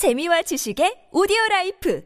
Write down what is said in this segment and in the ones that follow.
재미와 지식의 오디오 라이프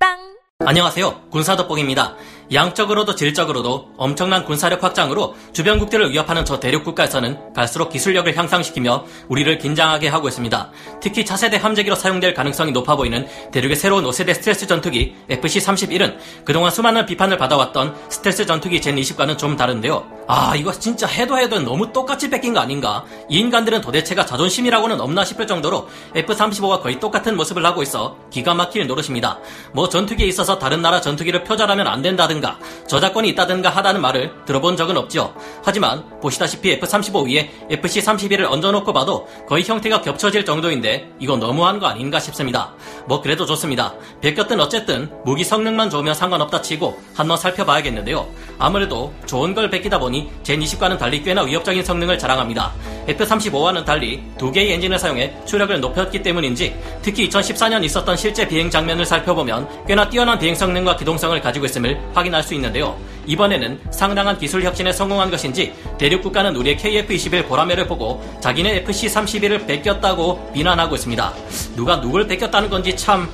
팝빵 안녕하세요. 군사돋보기입니다. 양적으로도 질적으로도 엄청난 군사력 확장으로 주변국들을 위협하는 저 대륙 국가에서는 갈수록 기술력을 향상시키며 우리를 긴장하게 하고 있습니다. 특히 차세대 함재기로 사용될 가능성이 높아 보이는 대륙의 새로운 5세대 스텔스 전투기 FC-31은 그동안 수많은 비판을 받아왔던 스텔스 전투기 젠20과는 좀 다른데요. 아, 이거 진짜 해도 해도 너무 똑같이 베낀 거 아닌가? 이 인간들은 도대체가 자존심이라고는 없나 싶을 정도로 F-35와 거의 똑같은 모습을 하고 있어 기가 막힐 노릇입니다. 뭐 전투기에 있어서 다른 나라 전투기를 표절하면 안 된다든가 저작권이 있다든가 하다는 말을 들어본 적은 없죠. 하지만 보시다시피 F-35 위에 FC-31을 얹어놓고 봐도 거의 형태가 겹쳐질 정도인데 이거 너무한 거 아닌가 싶습니다. 뭐 그래도 좋습니다. 베꼈든 어쨌든 무기 성능만 좋으면 상관없다 치고 한번 살펴봐야겠는데요. 아무래도 좋은 걸 베끼다 보니 제20과는 달리 꽤나 위협적인 성능을 자랑합니다. F-35와는 달리 두 개의 엔진을 사용해 추력을 높였기 때문인지 특히 2014년 있었던 실제 비행 장면을 살펴보면 꽤나 뛰어난 비행 성능과 기동성을 가지고 있음을 확인할 수 있는데요. 이번에는 상당한 기술 혁신에 성공한 것인지 대륙 국가는 우리의 KF-21 보라매를 보고 자기네 FC-31을 베꼈다고 비난하고 있습니다. 누가 누굴 베꼈다는 건지 참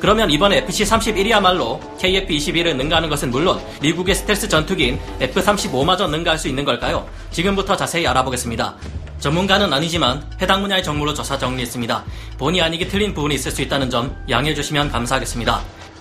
그러면 이번에 FC-31이야말로 KF-21을 능가하는 것은 물론 미국의 스텔스 전투기인 F-35마저 능가할 수 있는 걸까요? 지금부터 자세히 알아보겠습니다. 전문가는 아니지만 해당 분야의 정보를 조사 정리했습니다. 본의 아니게 틀린 부분이 있을 수 있다는 점 양해해 주시면 감사하겠습니다.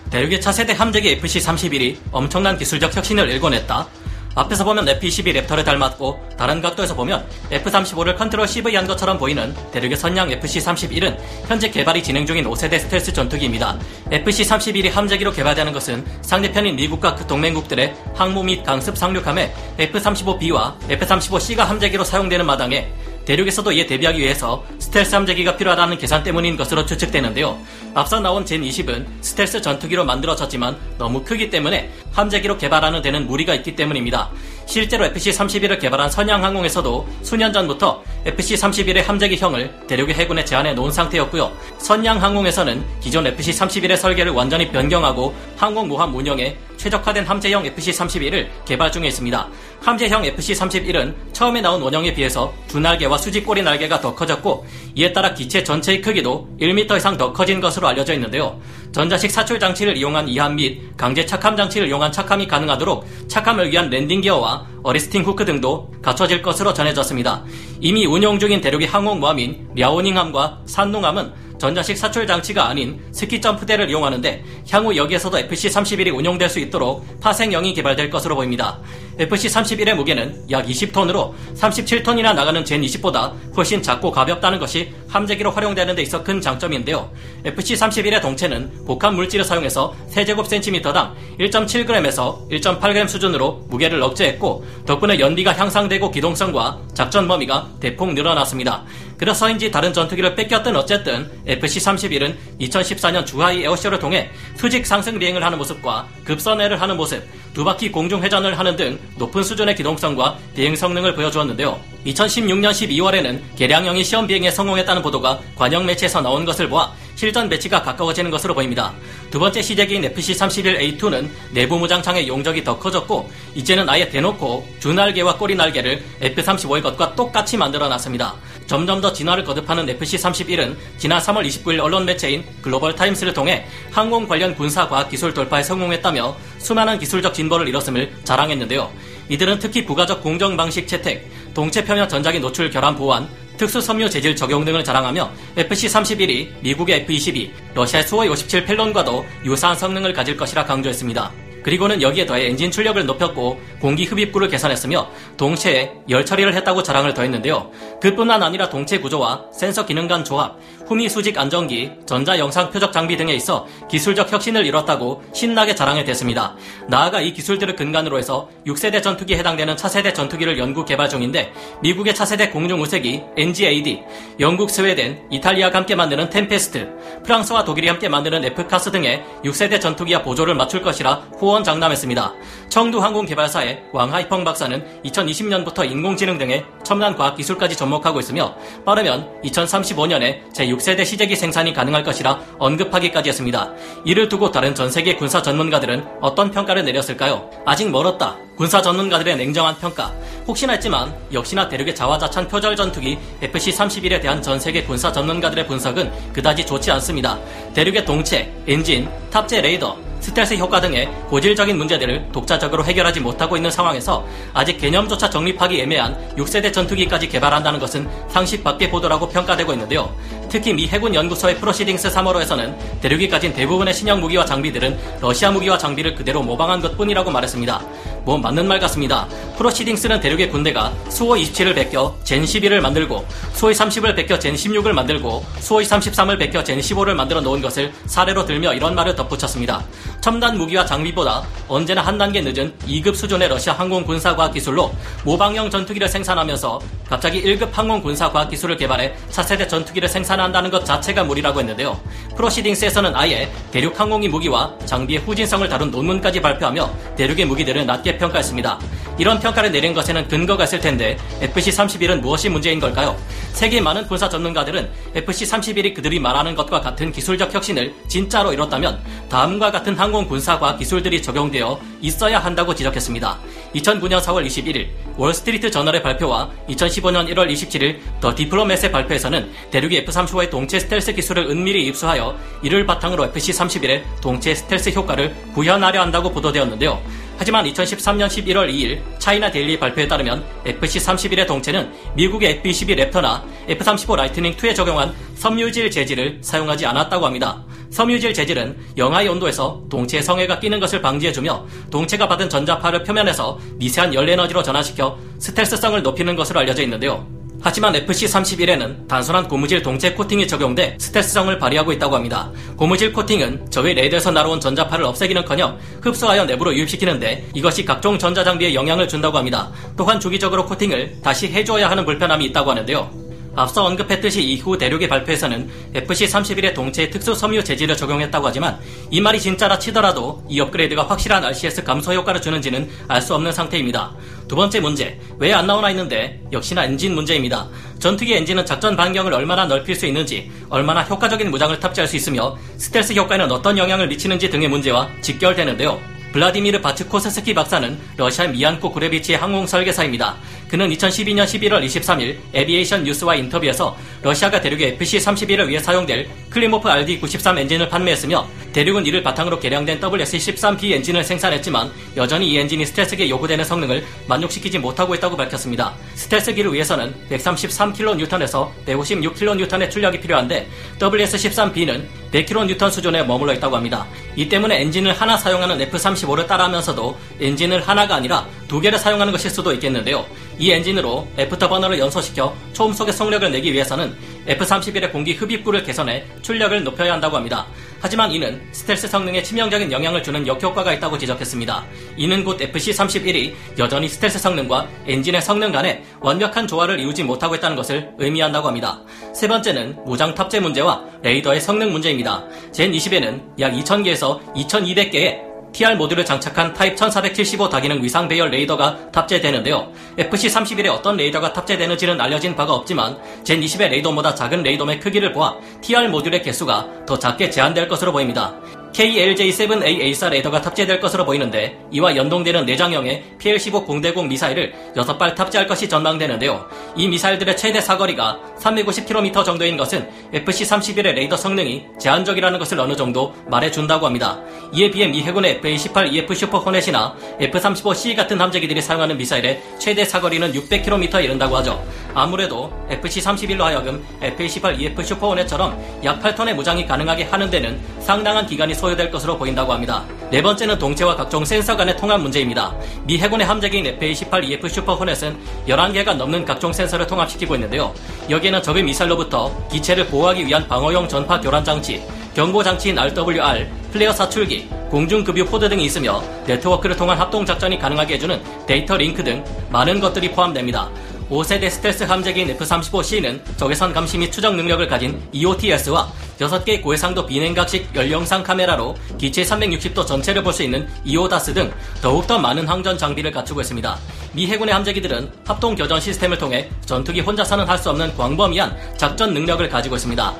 대륙의 차세대 함재기 FC-31이 엄청난 기술적 혁신을 일궈냈다. 앞에서 보면 F-22 랩터를 닮았고 다른 각도에서 보면 F-35를 컨트롤 CV한 것처럼 보이는 대륙의 선양 FC-31은 현재 개발이 진행 중인 5세대 스텔스 전투기입니다. FC-31이 함재기로 개발되는 것은 상대편인 미국과 그 동맹국들의 항모 및 강습 상륙함에 F-35B와 F-35C가 함재기로 사용되는 마당에 대륙에서도 이에 대비하기 위해서 스텔스 함재기가 필요하다는 계산 때문인 것으로 추측되는데요. 앞서 나온 젠20은 스텔스 전투기로 만들어졌지만 너무 크기 때문에 함재기로 개발하는 데는 무리가 있기 때문입니다. 실제로 FC-31을 개발한 선양항공에서도 수년 전부터 FC-31의 함재기형을 대륙의 해군에 제안해 놓은 상태였고요. 선양항공에서는 기존 FC-31의 설계를 완전히 변경하고 항공모함 운영에 최적화된 함재형 FC-31을 개발 중에 있습니다. 함재형 FC-31은 처음에 나온 원형에 비해서 두 날개와 수직꼬리 날개가 더 커졌고 이에 따라 기체 전체의 크기도 1m 이상 더 커진 것으로 알려져 있는데요. 전자식 사출 장치를 이용한 이함 및 강제 착함 장치를 이용한 착함이 가능하도록 착함을 위한 랜딩 기어와 arresting hook 등도 갖춰질 것으로 전해졌습니다. 이미 운용 중인 대륙의 항공모함인 랴오닝함과 산농함은 전자식 사출 장치가 아닌 스키 점프대를 이용하는데 향후 여기에서도 FC-31이 운용될 수 있도록 파생형이 개발될 것으로 보입니다. FC-31의 무게는 약 20톤으로 37톤이나 나가는 젠20보다 훨씬 작고 가볍다는 것이 함재기로 활용되는 데 있어 큰 장점인데요. FC-31의 동체는 복합 물질을 사용해서 세제곱센티미터당 1.7g에서 1.8g 수준으로 무게를 억제했고 덕분에 연비가 향상되고 기동성과 작전 범위가 대폭 늘어났습니다. 그래서인지 다른 전투기를 뺏겼든 어쨌든 FC-31은 2014년 주하이 에어쇼를 통해 수직 상승 비행을 하는 모습과 급선회를 하는 모습, 두 바퀴 공중 회전을 하는 등 높은 수준의 기동성과 비행 성능을 보여주었는데요. 2016년 12월에는 개량형이 시험 비행에 성공했다는 보도가 관영 매체에서 나온 것을 보아 실전 배치가 가까워지는 것으로 보입니다. 두 번째 시제기인 FC-31A2는 내부 무장창의 용적이 더 커졌고 이제는 아예 대놓고 주날개와 꼬리 날개를 F-35의 것과 똑같이 만들어놨습니다. 점점 더 진화를 거듭하는 FC-31은 지난 3월 29일 언론 매체인 글로벌 타임스를 통해 항공 관련 군사 과학 기술 돌파에 성공했다며 수많은 기술적 진보를 이뤘음을 자랑했는데요. 이들은 특히 부가적 공정 방식 채택, 동체 표면 전자기 노출 결함 보완, 특수 섬유 재질 적용 등을 자랑하며 FC-31이 미국의 F-22, 러시아의 수호이 57 펠론과도 유사한 성능을 가질 것이라 강조했습니다. 그리고는 여기에 더해 엔진 출력을 높였고 공기 흡입구를 개선했으며 동체에 열 처리를 했다고 자랑을 더했는데요. 그뿐만 아니라 동체 구조와 센서 기능 간 조합, 후미 수직 안정기, 전자 영상 표적 장비 등에 있어 기술적 혁신을 이뤘다고 신나게 자랑해 댔습니다. 나아가 이 기술들을 근간으로 해서 6세대 전투기에 해당되는 차세대 전투기를 연구 개발 중인데 미국의 차세대 공중 우세기 NGAD, 영국, 스웨덴, 이탈리아가 함께 만드는 템페스트, 프랑스와 독일이 함께 만드는 F카스 등의 6세대 전투기와 보조를 맞출 것이라 호언 장담했습니다. 청두 항공 개발사의 왕하이펑 박사는 2020년부터 인공지능 등의 첨단 과학 기술까지 접목하고 있으며 빠르면 2035년에 제6 6세대 시제기 생산이 가능할 것이라 언급하기까지 했습니다. 이를 두고 다른 전 세계 군사 전문가들은 어떤 평가를 내렸을까요? 아직 멀었다. 군사 전문가들의 냉정한 평가. 혹시나 했지만 역시나 대륙의 자화자찬 표절 전투기 FC-31에 대한 전 세계 군사 전문가들의 분석은 그다지 좋지 않습니다. 대륙의 동체, 엔진, 탑재 레이더, 스텔스 효과 등의 고질적인 문제들을 독자적으로 해결하지 못하고 있는 상황에서 아직 개념조차 정립하기 애매한 6세대 전투기까지 개발한다는 것은 상식 밖의 보도라고 평가되고 있는데요. 특히 미 해군 연구소의 프로시딩스 3월호에서는 대륙이 가진 대부분의 신형 무기와 장비들은 러시아 무기와 장비를 그대로 모방한 것 뿐이라고 말했습니다. 뭐 맞는 말 같습니다. 프로시딩스는 대륙의 군대가 수호이 27을 베껴 젠 11을 만들고 수호 30을 베껴 젠 16을 만들고 수호 33을 베껴 젠 15를 만들어 놓은 것을 사례로 들며 이런 말을 덧붙였습니다. 첨단 무기와 장비보다 언제나 한 단계 늦은 2급 수준의 러시아 항공 군사과학 기술로 모방형 전투기를 생산하면서 갑자기 1급 항공 군사과학 기술을 개발해 차세대 전투기를 생산한다는 것 자체가 무리라고 했는데요. 프로시딩스에서는 아예 대륙 항공기 무기와 장비의 후진성을 다룬 논문까지 발표하며 대륙의 무기들을 낮게 평가했습니다. 이런 평가를 내린 것에는 근거가 있을 텐데 FC-31은 무엇이 문제인 걸까요? 세계 많은 군사 전문가들은 FC-31이 그들이 말하는 것과 같은 기술적 혁신을 진짜로 이뤘다면 다음과 같은 항공 군사과학 기술들이 적용되어 있어야 한다고 지적했습니다. 2009년 4월 21일 월스트리트 저널의 발표와 2015년 1월 27일 더 디플로맷의 발표에서는 대륙이 F-35의 동체 스텔스 기술을 은밀히 입수하여 이를 바탕으로 FC-31의 동체 스텔스 효과를 구현하려 한다고 보도되었는데요. 하지만 2013년 11월 2일 차이나 데일리 발표에 따르면 FC-31의 동체는 미국의 F-22 랩터나 F-35 라이트닝2에 적용한 섬유질 재질을 사용하지 않았다고 합니다. 섬유질 재질은 영하의 온도에서 동체에 성에가 끼는 것을 방지해주며 동체가 받은 전자파를 표면에서 미세한 열 에너지로 전환시켜 스텔스성을 높이는 것으로 알려져 있는데요. 하지만 FC-31에는 단순한 고무질 동체 코팅이 적용돼 스텔스성을 발휘하고 있다고 합니다. 고무질 코팅은 적의 레이더에서 날아온 전자파를 없애기는커녕 흡수하여 내부로 유입시키는데 이것이 각종 전자장비에 영향을 준다고 합니다. 또한 주기적으로 코팅을 다시 해줘야 하는 불편함이 있다고 하는데요. 앞서 언급했듯이 이후 대륙의 발표에서는 FC-31의 동체에 특수 섬유 재질을 적용했다고 하지만 이 말이 진짜라 치더라도 이 업그레이드가 확실한 RCS 감소 효과를 주는지는 알 수 없는 상태입니다. 두 번째 문제, 왜 안 나오나 했는데 역시나 엔진 문제입니다. 전투기 엔진은 작전 반경을 얼마나 넓힐 수 있는지, 얼마나 효과적인 무장을 탑재할 수 있으며 스텔스 효과에는 어떤 영향을 미치는지 등의 문제와 직결되는데요. 블라디미르 바츠코스스키 박사는 러시아 미코얀 구레비치의 항공 설계사입니다. 그는 2012년 11월 23일 에비에이션 뉴스와 인터뷰에서 러시아가 대륙의 FC-31을 위해 사용될 클리모프 RD-93 엔진을 판매했으며 대륙은 이를 바탕으로 개량된 WS-13B 엔진을 생산했지만 여전히 이 엔진이 스텔스기에 요구되는 성능을 만족시키지 못하고 있다고 밝혔습니다. 스텔스기를 위해서는 133kN에서 156kN의 출력이 필요한데 WS-13B는 100kN 수준에 머물러 있다고 합니다. 이 때문에 엔진을 하나 사용하는 F-35 를 따라하면서도 엔진을 하나가 아니라 두 개를 사용하는 것일 수도 있겠는데요. 이 엔진으로 애프터버너를 연소시켜 초음속의 속력을 내기 위해서는 F-31의 공기 흡입구를 개선해 출력을 높여야 한다고 합니다. 하지만 이는 스텔스 성능에 치명적인 영향을 주는 역효과가 있다고 지적했습니다. 이는 곧 FC-31이 여전히 스텔스 성능과 엔진의 성능 간의 완벽한 조화를 이루지 못하고 있다는 것을 의미한다고 합니다. 세 번째는 무장 탑재 문제와 레이더의 성능 문제입니다. 젠 20에는 약 2000개에서 2200개의 TR 모듈을 장착한 타입 1475 다기능 위상 배열 레이더가 탑재되는데요. FC-31에 어떤 레이더가 탑재되는지는 알려진 바가 없지만 젠 20의 레이더보다 작은 레이더의 크기를 보아 TR 모듈의 개수가 더 작게 제한될 것으로 보입니다. KLJ-7A4 레이더가 탑재될 것으로 보이는데 이와 연동되는 내장형의 PL-15 공대공 미사일을 6발 탑재할 것이 전망되는데요. 이 미사일들의 최대 사거리가 350km 정도인 것은 FC-31의 레이더 성능이 제한적이라는 것을 어느 정도 말해준다고 합니다. 이에 비해 미 해군의 F-18 EF 슈퍼 호넷이나 F-35C 같은 함재기들이 사용하는 미사일의 최대 사거리는 600km에 이른다고 하죠. 아무래도 FC-31로 하여금 F-18 EF 슈퍼 호넷처럼 약 8톤의 무장이 가능하게 하는 데는 상당한 기간이 소요될 것으로 보인다고 합니다. 네 번째는 동체와 각종 센서 간의 통합 문제입니다. 미 해군의 함재기인 F-18EF 슈퍼 호넷은 11개가 넘는 각종 센서를 통합시키고 있는데요. 여기에는 적의 미사일로부터 기체를 보호하기 위한 방어용 전파 교란 장치, 경보 장치인 RWR, 플레어 사출기, 공중급유 pod 등이 있으며 네트워크를 통한 합동 작전이 가능하게 해주는 데이터 링크 등 많은 것들이 포함됩니다. 5세대 스텔스 함재기인 F-35C는 적외선 감시 및 추적 능력을 가진 EOTS와 6개 고해상도 비냉각식 열영상 카메라로 기체 360도 전체를 볼 수 있는 EODAS 등 더욱더 많은 항전 장비를 갖추고 있습니다. 미 해군의 함재기들은 합동 교전 시스템을 통해 전투기 혼자서는 할 수 없는 광범위한 작전 능력을 가지고 있습니다.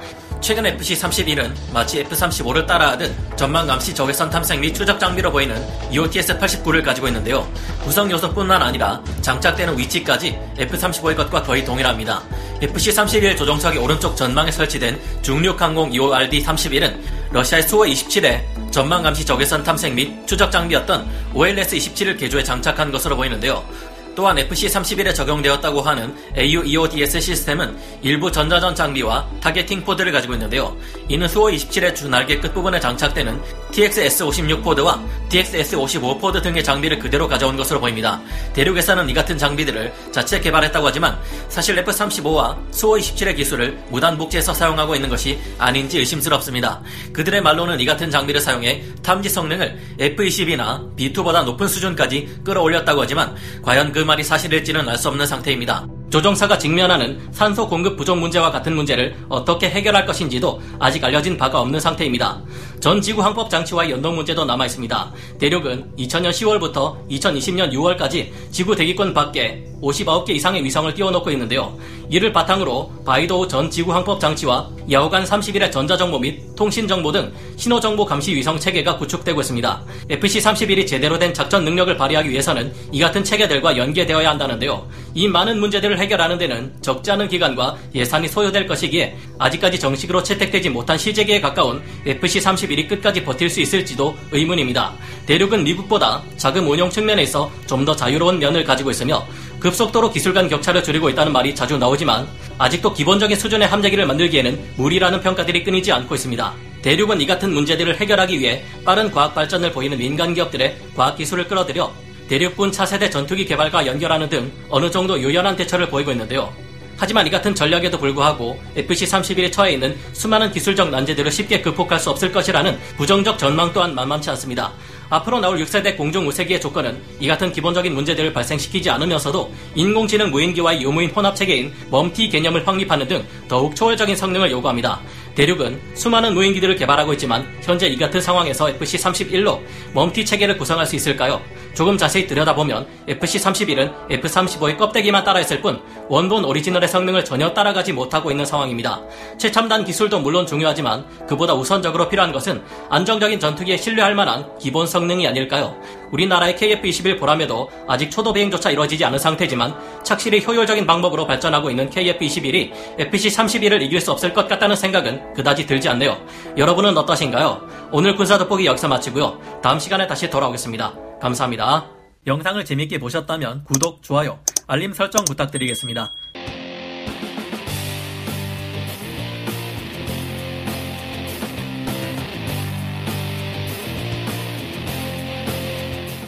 최근 FC-31은 마치 F-35를 따라하듯 전망 감시 적외선 탐색 및 추적 장비로 보이는 EOTS-89를 가지고 있는데요. 구성 요소뿐만 아니라 장착되는 위치까지 F-35의 것과 거의 동일합니다. FC-31 조종석의 오른쪽 전망에 설치된 중륙항공 EORD-31은 러시아의 수호이-27에 전망 감시 적외선 탐색 및 추적 장비였던 OLS-27을 개조해 장착한 것으로 보이는데요. 또한 FC-31에 적용되었다고 하는 AU-EODS 시스템은 일부 전자전 장비와 targeting pod를 가지고 있는데요. 이는 수호이-27의 주 날개 끝부분에 장착되는 TX-S56 pod와 TX-S55 pod 등의 장비를 그대로 가져온 것으로 보입니다. 대륙에서는 이 같은 장비들을 자체 개발했다고 하지만 사실 F-35와 수호이-27의 기술을 무단 복제해서 사용하고 있는 것이 아닌지 의심스럽습니다. 그들의 말로는 이 같은 장비를 사용해 탐지 성능을 F-22나 B2보다 높은 수준까지 끌어올렸다고 하지만 과연 그 말이 사실일지는 알 수 없는 상태입니다. 조종사가 직면하는 산소 공급 부족 문제와 같은 문제를 어떻게 해결할 것인지도 아직 알려진 바가 없는 상태입니다. 전 지구 항법 장치와의 연동 문제도 남아 있습니다. 대륙은 2000년 10월부터 2020년 6월까지 지구 대기권 밖에 59개 이상의 위성을 띄워놓고 있는데요. 이를 바탕으로 바이도 전 지구 항법 장치와 야후간 30일의 전자정보 및 통신정보 등 신호정보 감시 위성 체계가 구축되고 있습니다. FC-31이 제대로 된 작전 능력을 발휘하기 위해서는 이 같은 체계들과 연계되어야 한다는데요. 이 많은 문제들을 해결하는 데는 적지 않은 기간과 예산이 소요될 것이기에 아직까지 정식으로 채택되지 못한 시제기에 가까운 FC-31 이 끝까지 버틸 수 있을지도 의문입니다. 대륙은 미국보다 자금 운용 측면에 서 좀 더 자유로운 면을 가지고 있으며 급속도로 기술 간 격차를 줄이고 있다는 말이 자주 나오지만 아직도 기본적인 수준의 함재기를 만들기에는 무리라는 평가들이 끊이지 않고 있습니다. 대륙은 이 같은 문제들을 해결하기 위해 빠른 과학 발전을 보이는 민간 기업들의 과학 기술을 끌어들여 대륙군 차세대 전투기 개발과 연결하는 등 어느 정도 유연한 대처를 보이고 있는데요. 하지만 이 같은 전략에도 불구하고 FC-31에 처해 있는 수많은 기술적 난제들을 쉽게 극복할 수 없을 것이라는 부정적 전망 또한 만만치 않습니다. 앞으로 나올 6세대 공중 우세기의 조건은 이 같은 기본적인 문제들을 발생시키지 않으면서도 인공지능 무인기와의 유무인 혼합 체계인 멈티 개념을 확립하는 등 더욱 초월적인 성능을 요구합니다. 대륙은 수많은 무인기들을 개발하고 있지만 현재 이 같은 상황에서 FC-31로 멈티 체계를 구성할 수 있을까요? 조금 자세히 들여다보면 FC-31은 F-35의 껍데기만 따라했을 뿐 원본 오리지널의 성능을 전혀 따라가지 못하고 있는 상황입니다. 최첨단 기술도 물론 중요하지만 그보다 우선적으로 필요한 것은 안정적인 전투기에 신뢰할 만한 기본 성능이 아닐까요? 우리나라의 KF-21 보람에도 아직 초도 비행조차 이루어지지 않은 상태지만 착실히 효율적인 방법으로 발전하고 있는 KF-21이 FC-31을 이길 수 없을 것 같다는 생각은 그다지 들지 않네요. 여러분은 어떠신가요? 오늘 군사 돋보기 여기서 마치고요. 다음 시간에 다시 돌아오겠습니다. 감사합니다. 영상을 재밌게 보셨다면 구독, 좋아요, 알림 설정 부탁드리겠습니다.